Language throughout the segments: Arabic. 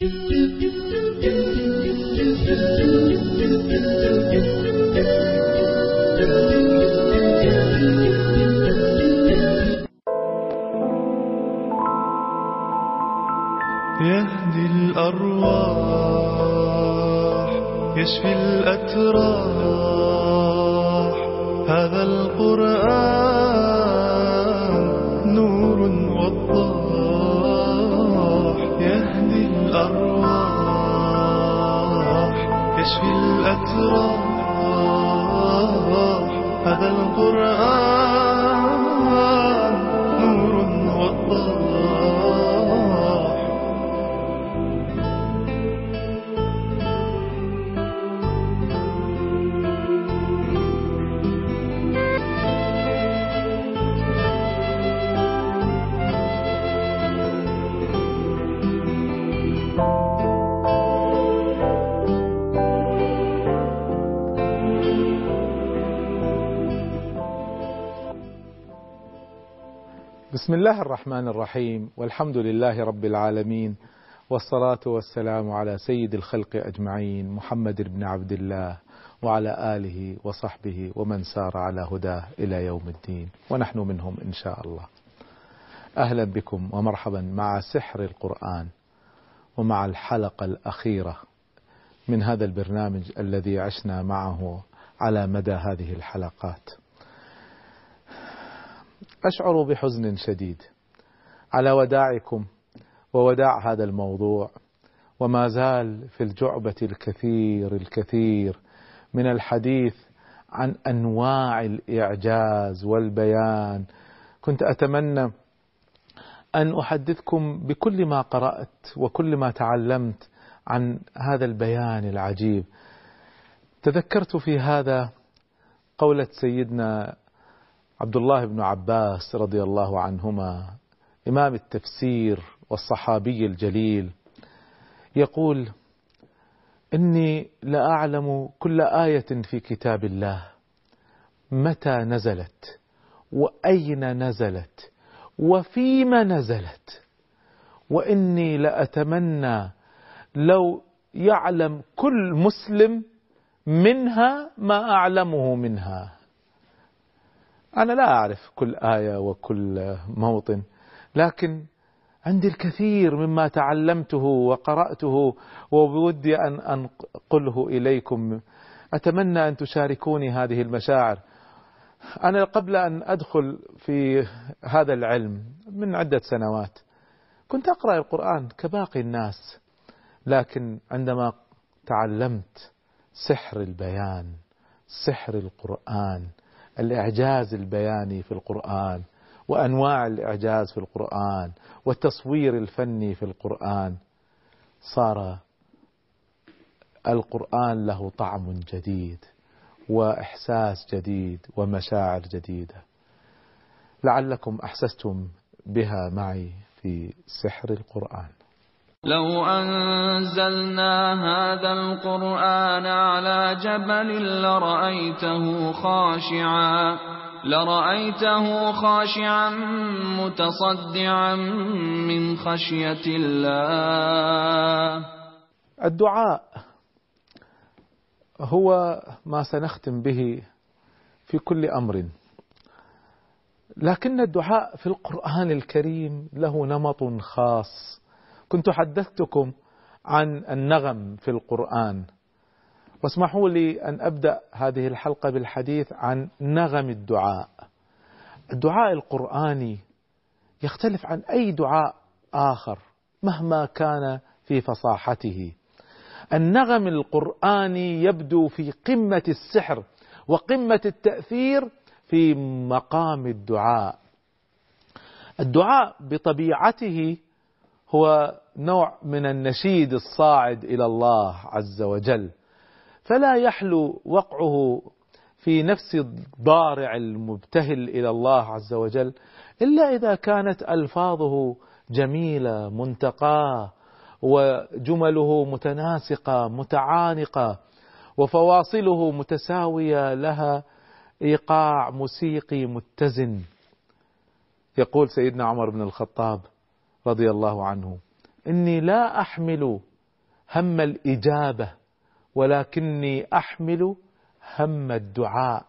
يهدي الأرواح يشفي الأتراح. هذا القرآن الأتراح. هذا القرآن. بسم الله الرحمن الرحيم والحمد لله رب العالمين والصلاة والسلام على سيد الخلق أجمعين محمد بن عبد الله وعلى آله وصحبه ومن سار على هداه إلى يوم الدين ونحن منهم إن شاء الله. أهلا بكم ومرحبا مع سحر القرآن ومع الحلقة الأخيرة من هذا البرنامج الذي عشنا معه على مدى هذه الحلقات. أشعر بحزن شديد على وداعكم ووداع هذا الموضوع وما زال في الجعبة الكثير الكثير من الحديث عن أنواع الإعجاز والبيان. كنت أتمنى أن أحدثكم بكل ما قرأت وكل ما تعلمت عن هذا البيان العجيب. تذكرت في هذا قولة سيدنا عبد الله بن عباس رضي الله عنهما إمام التفسير والصحابي الجليل يقول إني لأعلم كل آية في كتاب الله متى نزلت وأين نزلت وفيما نزلت وإني لأتمنى لو يعلم كل مسلم منها ما أعلمه منها. أنا لا أعرف كل آية وكل موطن لكن عندي الكثير مما تعلمته وقرأته وبودي أن أنقله إليكم. أتمنى أن تشاركوني هذه المشاعر. أنا قبل أن أدخل في هذا العلم من عدة سنوات كنت أقرأ القرآن كباقي الناس لكن عندما تعلمت سحر البيان سحر القرآن الإعجاز البياني في القرآن وأنواع الإعجاز في القرآن والتصوير الفني في القرآن صار القرآن له طعم جديد وإحساس جديد ومشاعر جديدة. لعلكم أحسستم بها معي في سحر القرآن. لو أنزلنا هذا القرآن على جبل لرأيته خاشعا لرأيته خاشعا متصدعا من خشية الله. الدعاء هو ما سنختم به في كل أمر. لكن الدعاء في القرآن الكريم له نمط خاص. كنت حدثتكم عن النغم في القرآن. واسمحوا لي أن أبدأ هذه الحلقة بالحديث عن نغم الدعاء. الدعاء القرآني يختلف عن أي دعاء آخر مهما كان في فصاحته. النغم القرآني يبدو في قمة السحر وقمة التأثير في مقام الدعاء. الدعاء بطبيعته هو نوع من النشيد الصاعد إلى الله عز وجل. فلا يحلو وقعه في نفس الضارع المبتهل إلى الله عز وجل إلا إذا كانت ألفاظه جميلة منتقاة وجمله متناسقة متعانقة وفواصله متساوية لها إيقاع موسيقي متزن. يقول سيدنا عمر بن الخطاب رضي الله عنه. إني لا أحمل هم الإجابة ولكني أحمل هم الدعاء.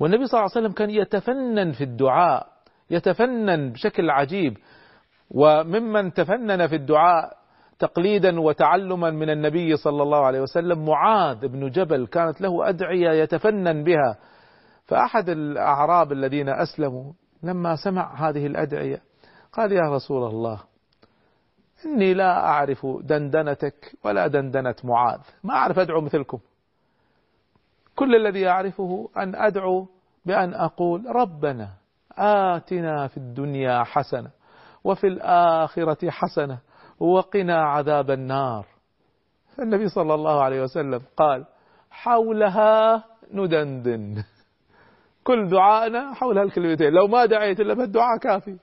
والنبي صلى الله عليه وسلم كان يتفنن في الدعاء يتفنن بشكل عجيب. وممن تفنن في الدعاء تقليدا وتعلما من النبي صلى الله عليه وسلم معاذ بن جبل كانت له أدعية يتفنن بها. فأحد الأعراب الذين أسلموا لما سمع هذه الأدعية قال يا رسول الله إني لا أعرف دندنتك ولا دندنة معاذ ما أعرف أدعو مثلكم. كل الذي أعرفه أن أدعو بأن أقول ربنا آتنا في الدنيا حسنة وفي الآخرة حسنة وقنا عذاب النار. النبي صلى الله عليه وسلم قال حولها ندندن. كل دعائنا حول هالكلمتين لو ما دعيت إلا بالدعاء كافي.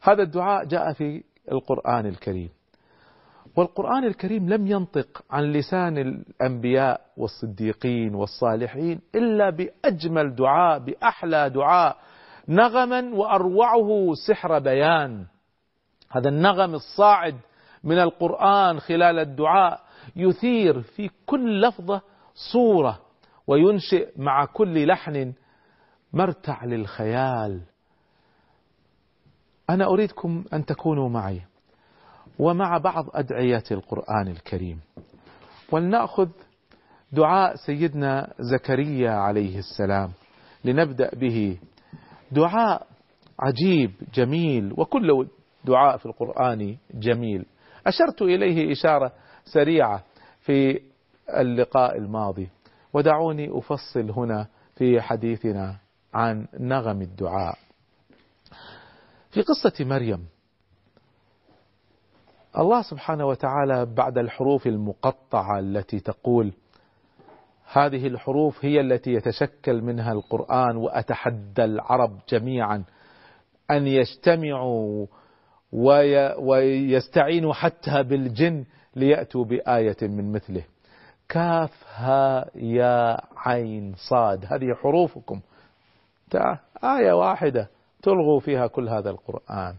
هذا الدعاء جاء في القرآن الكريم. والقرآن الكريم لم ينطق عن لسان الأنبياء والصديقين والصالحين إلا بأجمل دعاء بأحلى دعاء نغما وأروعه سحر بيان. هذا النغم الصاعد من القرآن خلال الدعاء يثير في كل لفظة صورة وينشئ مع كل لحن مرتع للخيال. أنا أريدكم أن تكونوا معي ومع بعض أدعية القرآن الكريم. ولنأخذ دعاء سيدنا زكريا عليه السلام لنبدأ به. دعاء عجيب جميل وكل دعاء في القرآن جميل. أشرت إليه إشارة سريعة في اللقاء الماضي ودعوني أفصل هنا في حديثنا عن نغم الدعاء. في قصة مريم. الله سبحانه وتعالى بعد الحروف المقطعة التي تقول هذه الحروف هي التي يتشكل منها القرآن وأتحدى العرب جميعا أن يجتمعوا ويستعينوا حتى بالجن ليأتوا بآية من مثله. كاف ها يا عين صاد هذه حروفكم. آية واحدة. تلغوا فيها كل هذا القرآن.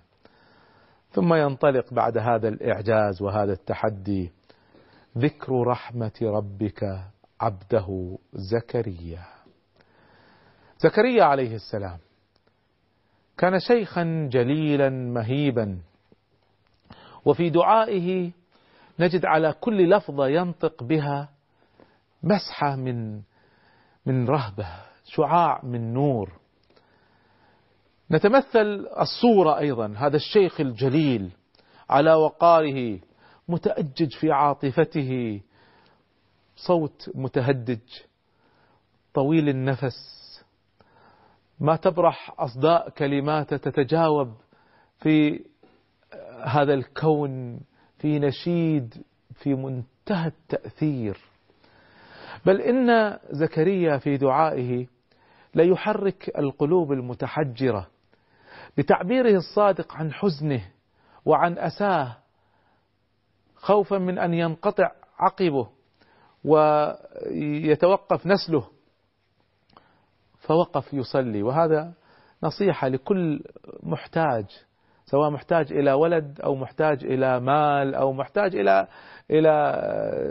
ثم ينطلق بعد هذا الإعجاز وهذا التحدي ذكر رحمة ربك عبده زكريا. زكريا عليه السلام كان شيخا جليلا مهيبا وفي دعائه نجد على كل لفظة ينطق بها مسحة من من رهبة شعاع من نور. نتمثل الصورة أيضا. هذا الشيخ الجليل على وقاره متأجج في عاطفته صوت متهدج طويل النفس. ما تبرح أصداء كلماته تتجاوب في هذا الكون في نشيد في منتهى التأثير. بل إن زكريا في دعائه ليحرك القلوب المتحجرة. بتعبيره الصادق عن حزنه وعن أساه خوفا من أن ينقطع عقبه ويتوقف نسله فوقف يصلي. وهذا نصيحة لكل محتاج سواء محتاج إلى ولد أو محتاج إلى مال أو محتاج إلى إلى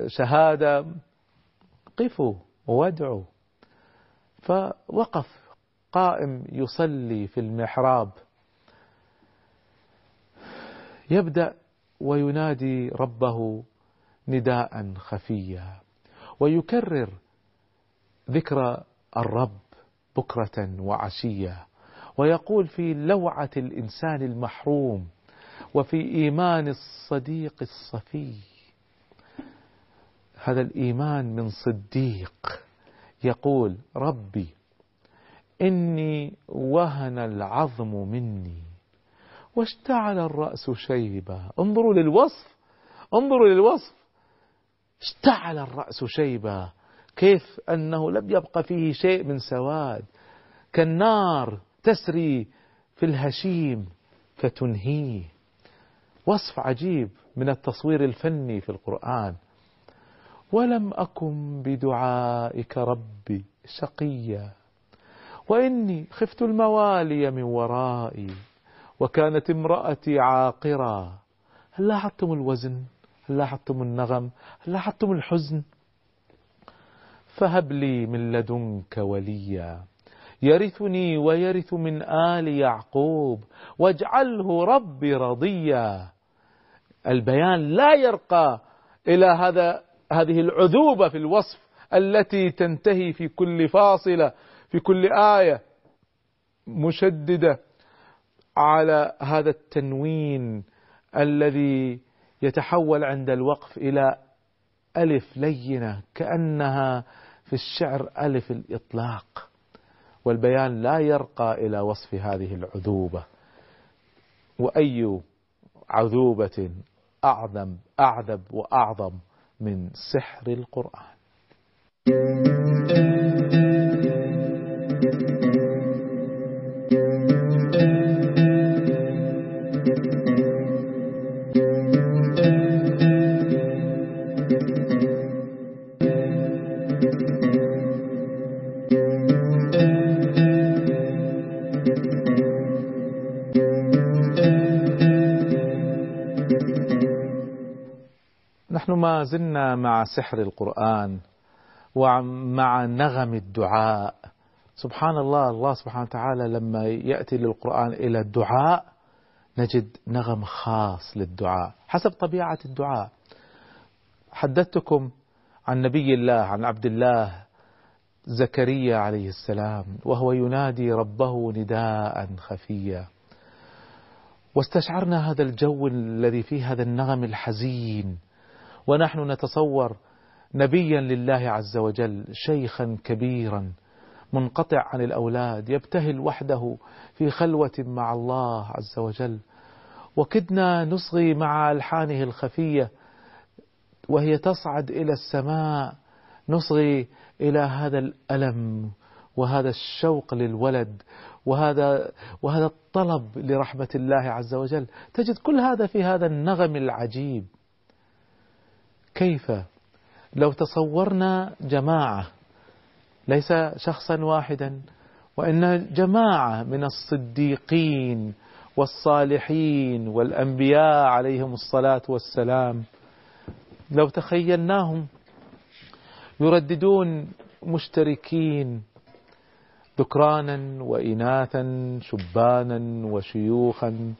شهادة قفوا وادعوا. فوقف قائم يصلي في المحراب. يبدأ وينادي ربه نداء خفيا ويكرر ذكر الرب بكرة وعشية ويقول في لوعة الإنسان المحروم وفي إيمان الصديق الصفي هذا الإيمان من صديق يقول ربي إني وهن العظم مني. واشتعل الرأس شيبا انظروا للوصف. انظروا للوصف. اشتعل الرأس شيبا كيف أنه لم يبق فيه شيء من سواد. كالنار تسري في الهشيم فتنهيه. وصف عجيب من التصوير الفني في القرآن. ولم أكن بدعائك ربي شقيا. وإني خفت الموالي من ورائي. وكانت امرأتي عاقرا هل لاحظتم الوزن؟ هل لاحظتم النغم؟ هل لاحظتم الحزن؟ فهب لي من لدنك وليا. يرثني ويرث من آل يعقوب. واجعله ربي رضيا. البيان لا يرقى إلى هذا هذه العذوبة في الوصف التي تنتهي في كل فاصلة في كل آية مشددة. على هذا التنوين الذي يتحول عند الوقف إلى ألف لينة كأنها في الشعر ألف الإطلاق. والبيان لا يرقى إلى وصف هذه العذوبة. وأي عذوبة أعظم أعذب وأعظم من سحر القرآن. زلنا مع سحر القرآن ومع نغم الدعاء. سبحان الله الله سبحانه وتعالى لما يأتي للقرآن إلى الدعاء نجد نغم خاص للدعاء حسب طبيعة الدعاء. حدثتكم عن نبي الله عن عبد الله زكريا عليه السلام وهو ينادي ربه نداء خفيا. واستشعرنا هذا الجو الذي فيه هذا النغم الحزين ونحن نتصور نبيا لله عز وجل شيخا كبيرا منقطع عن الأولاد يبتهل وحده في خلوة مع الله عز وجل. وكدنا نصغي مع ألحانه الخفية وهي تصعد إلى السماء نصغي إلى هذا الألم وهذا الشوق للولد وهذا وهذا الطلب لرحمة الله عز وجل. تجد كل هذا في هذا النغم العجيب. كيف؟ لو تصورنا جماعة ليس شخصا واحدا وإن جماعة من الصديقين والصالحين والأنبياء عليهم الصلاة والسلام لو تخيلناهم يرددون مشتركين ذكرانا وإناثا شبانا وشيوخا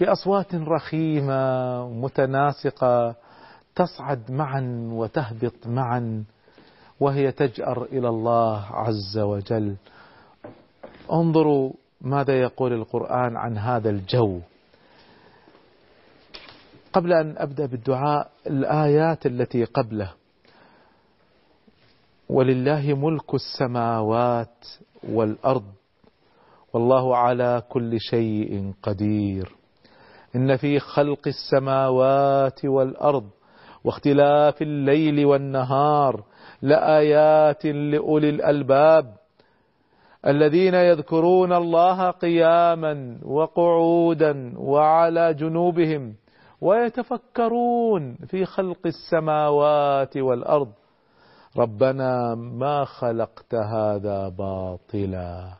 بأصوات رخيمة متناسقة تصعد معا وتهبط معا وهي تجأر إلى الله عز وجل. انظروا ماذا يقول القرآن عن هذا الجو. قبل أن أبدأ بالدعاء الآيات التي قبله. ولله ملك السماوات والأرض والله على كل شيء قدير. إن في خلق السماوات والأرض واختلاف الليل والنهار لآيات لأولي الألباب الذين يذكرون الله قياما وقعودا وعلى جنوبهم ويتفكرون في خلق السماوات والأرض. ربنا ما خلقت هذا باطلا.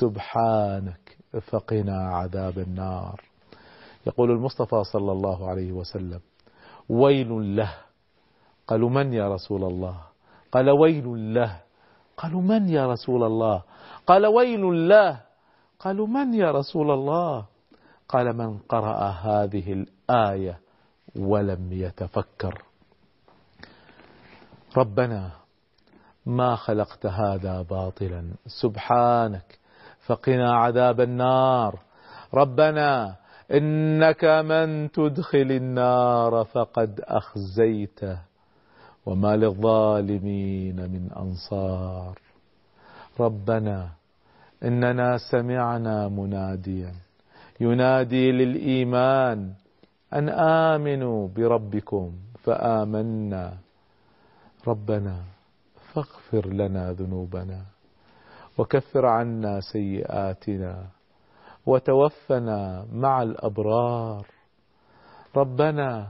سبحانك فقنا عذاب النار. يقول المصطفى صلى الله عليه وسلم ويل له. قالوا من يا رسول الله؟ قال ويل له. قالوا من يا رسول الله؟ قال ويل له. قالوا من يا رسول الله؟ قال من قرأ هذه الآية ولم يتفكر. ربنا ما خلقت هذا باطلا. سبحانك فقنا عذاب النار. ربنا إنك من تدخل النار فقد أخزيته وما للظالمين من أنصار. ربنا إننا سمعنا مناديا. ينادي للإيمان أن آمنوا بربكم فآمنا. ربنا فاغفر لنا ذنوبنا وكفر عنا سيئاتنا. وتوفنا مع الأبرار. ربنا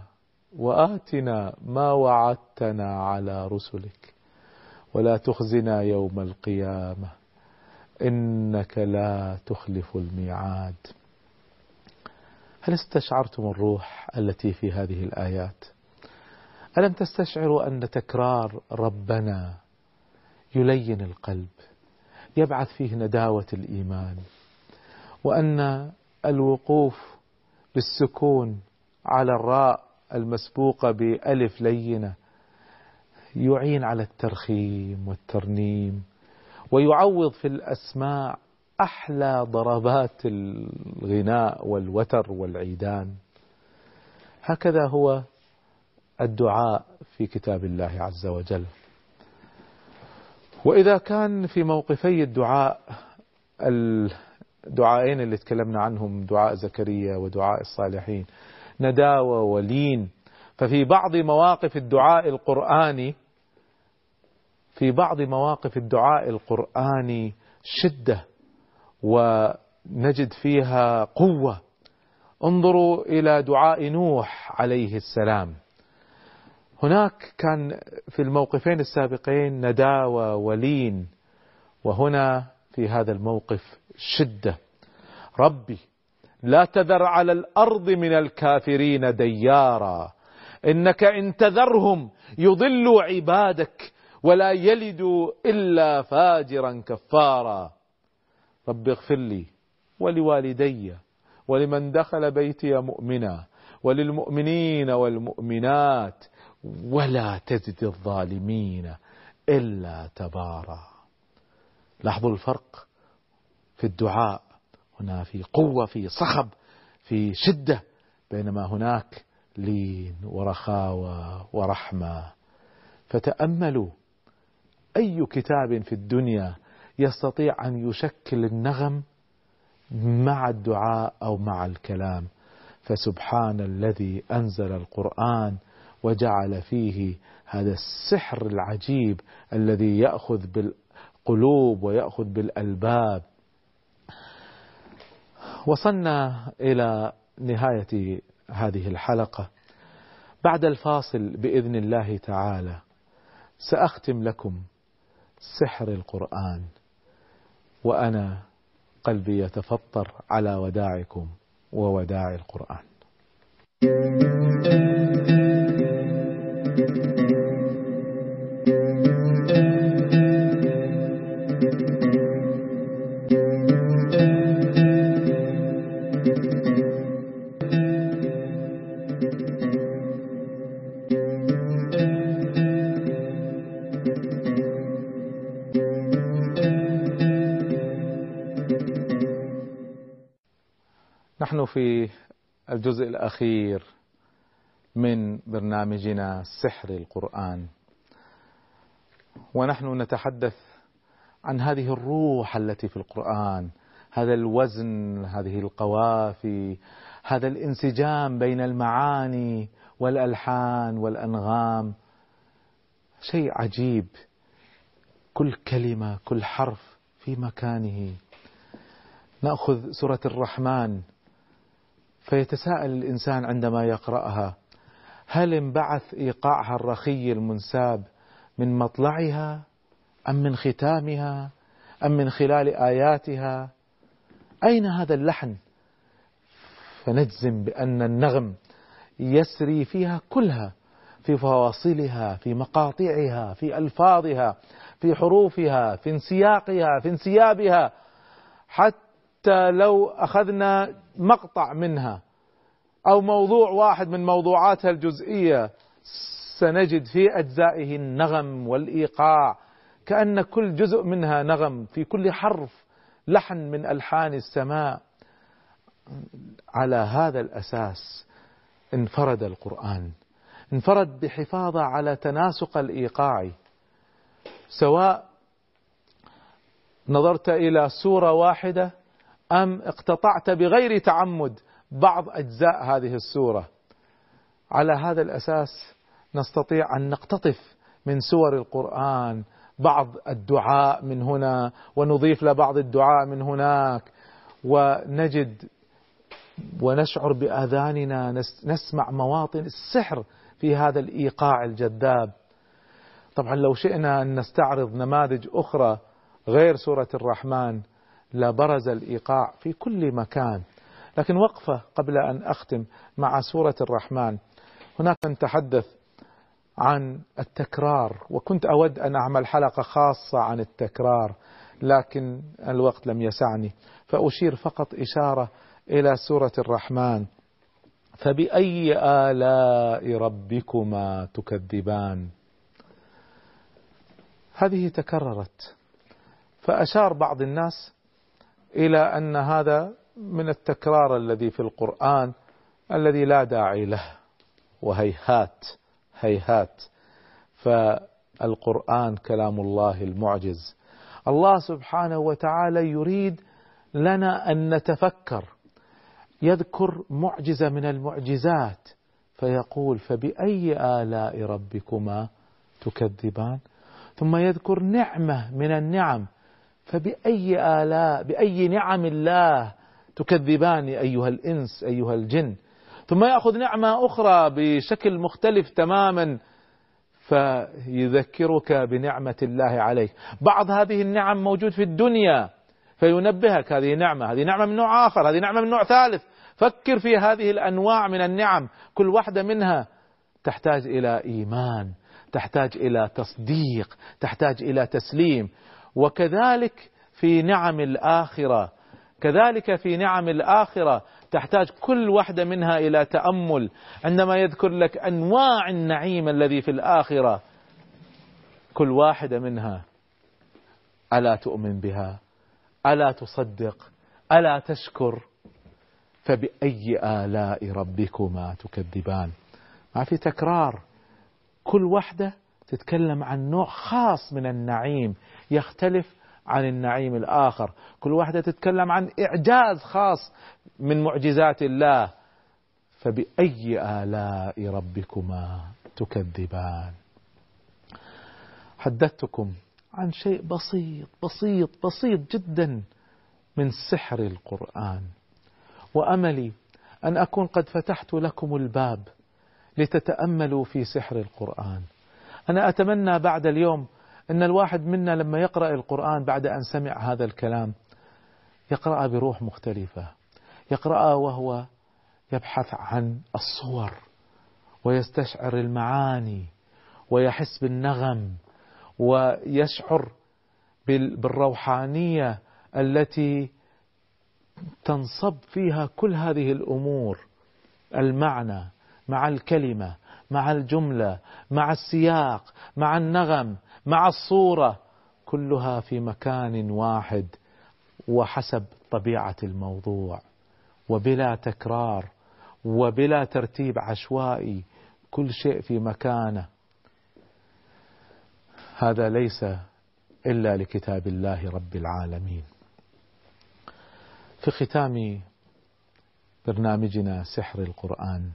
وآتنا ما وعدتنا على رسلك. ولا تخزنا يوم القيامة. إنك لا تخلف الميعاد. هل استشعرتم الروح التي في هذه الآيات؟ ألم تستشعروا أن تكرار ربنا يلين القلب يبعث فيه نداوة الإيمان؟ وأن الوقوف بالسكون على الراء المسبوقة بألف لينة يعين على الترخيم والترنيم ويعوض في الأسماع أحلى ضربات الغناء والوتر والعيدان. هكذا هو الدعاء في كتاب الله عز وجل. وإذا كان في موقفي الدعاء الدعائين اللي تكلمنا عنهم دعاء زكريا ودعاء الصالحين نداوة ولين. ففي بعض مواقف الدعاء القرآني في بعض مواقف الدعاء القرآني شدة ونجد فيها قوة. انظروا إلى دعاء نوح عليه السلام. هناك كان في الموقفين السابقين نداوة ولين وهنا في هذا الموقف شدة. ربي لا تذر على الأرض من الكافرين ديارا. إنك إن تذرهم يضلوا عبادك ولا يلدوا إلا فاجرا كفارا. رب اغفر لي ولوالدي ولمن دخل بيتي مؤمنا وللمؤمنين والمؤمنات ولا تزد الظالمين إلا تبارا. لاحظوا الفرق في الدعاء. هنا في قوة في صخب في شدة بينما هناك لين ورخاوة ورحمة. فتأملوا أي كتاب في الدنيا يستطيع أن يشكل النغم مع الدعاء أو مع الكلام. فسبحان الذي أنزل القرآن وجعل فيه هذا السحر العجيب الذي يأخذ بالقلوب ويأخذ بالألباب وصلنا إلى نهاية هذه الحلقة بعد الفاصل بإذن الله تعالى سأختم لكم سحر القرآن وأنا قلبي يتفطر على وداعكم ووداع القرآن. نحن في الجزء الأخير من برنامجنا سحر القرآن. ونحن نتحدث عن هذه الروح التي في القرآن هذا الوزن هذه القوافي هذا الانسجام بين المعاني والألحان والأنغام. شيء عجيب كل كلمة كل حرف في مكانه. نأخذ سورة الرحمن. فيتساءل الإنسان عندما يقرأها هل انبعث إيقاعها الرخي المنساب من مطلعها أم من ختامها أم من خلال آياتها؟ أين هذا اللحن؟ فنجزم بأن النغم يسري فيها كلها في فواصلها في مقاطعها في ألفاظها في حروفها في انسياقها في انسيابها حتى لو أخذنا مقطع منها أو موضوع واحد من موضوعاتها الجزئية سنجد في أجزائه النغم والإيقاع. كأن كل جزء منها نغم في كل حرف لحن من ألحان السماء. على هذا الأساس انفرد القرآن. انفرد بحفاظه على تناسق الإيقاع. سواء نظرت إلى سورة واحدة أم اقتطعت بغير تعمد بعض أجزاء هذه السورة؟ على هذا الأساس نستطيع أن نقتطف من سور القرآن بعض الدعاء من هنا ونضيف لبعض الدعاء من هناك ونجد ونشعر بآذاننا نسمع مواطن السحر في هذا الإيقاع الجذاب. طبعا لو شئنا أن نستعرض نماذج أخرى غير سورة الرحمن لبرز الإيقاع في كل مكان. لكن وقفة قبل أن أختم مع سورة الرحمن. هناك نتحدث عن التكرار وكنت أود أن أعمل حلقة خاصة عن التكرار لكن الوقت لم يسعني. فأشير فقط إشارة إلى سورة الرحمن. فبأي آلاء ربكما تكذبان؟ هذه تكررت. فأشار بعض الناس إلى أن هذا من التكرار الذي في القرآن الذي لا داعي له وهيهات هيهات. فالقرآن كلام الله المعجز. الله سبحانه وتعالى يريد لنا أن نتفكر. يذكر معجزة من المعجزات فيقول فبأي آلاء ربكما تكذبان؟ ثم يذكر نعمة من النعم فبأي آلاء بأي نعم الله تكذبان أيها الإنس أيها الجن. ثم يأخذ نعمة أخرى بشكل مختلف تماما فيذكرك بنعمة الله عليك. بعض هذه النعم موجود في الدنيا فينبهك هذه نعمة. هذه نعمة من نوع آخر هذه نعمة من نوع ثالث. فكر في هذه الأنواع من النعم. كل واحدة منها تحتاج إلى إيمان تحتاج إلى تصديق تحتاج إلى تسليم. وكذلك في نعم الآخرة. كذلك في نعم الآخرة تحتاج كل واحدة منها إلى تأمل. عندما يذكر لك أنواع النعيم الذي في الآخرة كل واحدة منها ألا تؤمن بها؟ ألا تصدق؟ ألا تشكر؟ فبأي آلاء ربكما تكذبان؟ ما في تكرار. كل واحدة تتكلم عن نوع خاص من النعيم يختلف عن النعيم الآخر. كل واحدة تتكلم عن إعجاز خاص من معجزات الله. فبأي آلاء ربكما تكذبان؟ حدثتكم عن شيء بسيط بسيط بسيط جدا من سحر القرآن. وأملي أن أكون قد فتحت لكم الباب لتتأملوا في سحر القرآن. أنا أتمنى بعد اليوم أن الواحد منا لما يقرأ القرآن بعد أن سمع هذا الكلام يقرأ بروح مختلفة. يقرأ وهو يبحث عن الصور ويستشعر المعاني ويحس بالنغم ويشعر بالروحانية التي تنصب فيها كل هذه الأمور المعنى مع الكلمة. مع الجملة مع السياق مع النغم مع الصورة كلها في مكان واحد وحسب طبيعة الموضوع. وبلا تكرار وبلا ترتيب عشوائي كل شيء في مكانه. هذا ليس إلا لكتاب الله رب العالمين. في ختام برنامجنا سحر القرآن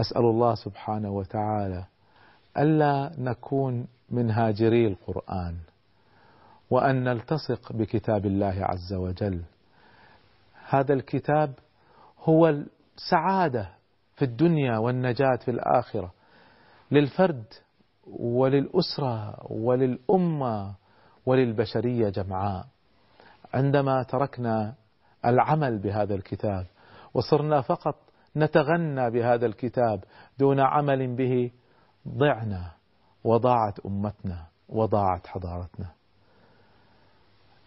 أسأل الله سبحانه وتعالى ألا نكون من هاجري القرآن وأن نلتصق بكتاب الله عز وجل. هذا الكتاب هو السعادة في الدنيا والنجاة في الآخرة للفرد وللأسرة وللأمة وللبشرية جمعاء. عندما تركنا العمل بهذا الكتاب وصرنا فقط نتغنى بهذا الكتاب دون عمل به. ضعنا وضاعت أمتنا وضاعت حضارتنا.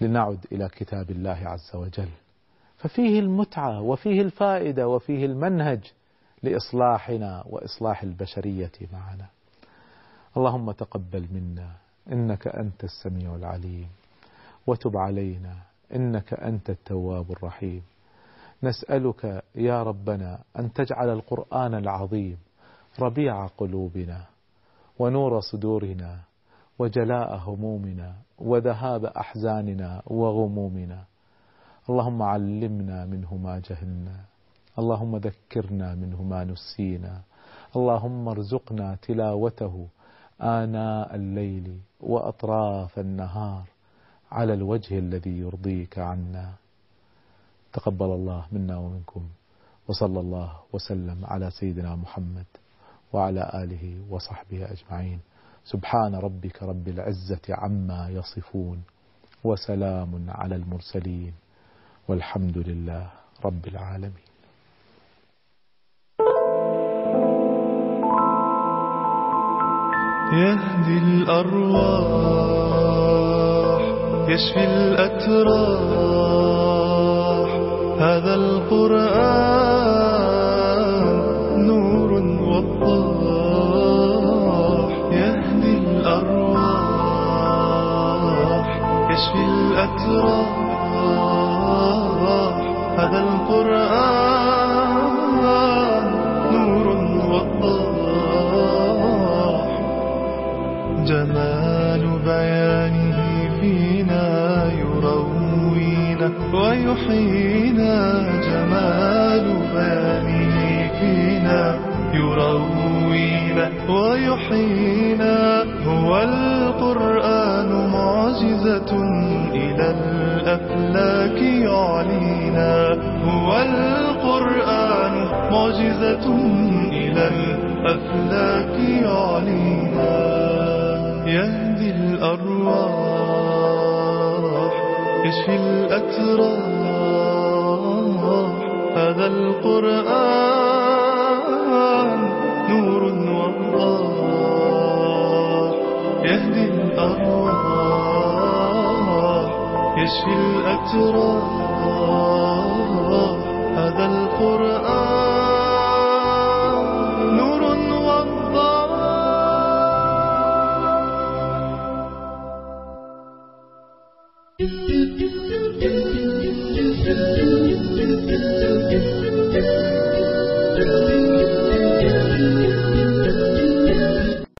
لنعد إلى كتاب الله عز وجل. ففيه المتعة وفيه الفائدة وفيه المنهج لإصلاحنا وإصلاح البشرية معنا. اللهم تقبل منا. إنك أنت السميع العليم. وتب علينا. إنك أنت التواب الرحيم. نسألك يا ربنا أن تجعل القرآن العظيم ربيع قلوبنا ونور صدورنا وجلاء همومنا وذهاب أحزاننا وغمومنا. اللهم علمنا منه ما جهلنا. اللهم ذكرنا منه ما نسينا. اللهم ارزقنا تلاوته آناء الليل وأطراف النهار على الوجه الذي يرضيك عنا. تقبل الله منا ومنكم. وصلى الله وسلم على سيدنا محمد وعلى آله وصحبه أجمعين. سبحان ربك رب العزة عما يصفون وسلام على المرسلين. والحمد لله رب العالمين. يهدي الأرواح يشفي الأتراح هذا القرآن نور وضاح يهدي الأرواح يشفي الأتراح. هذا القرآن ويحيينا جمال بيانه فينا يروينا ويحيينا. هو القرآن معجزة إلى الأفلاك يعلينا. هو القرآن معجزة إلى الأفلاك يعلينا. يهدي الأرواح يشفي الأتراح هذا القرآن نور وضاح يهدي الأرواح يشفي الأتراح هذا القرآن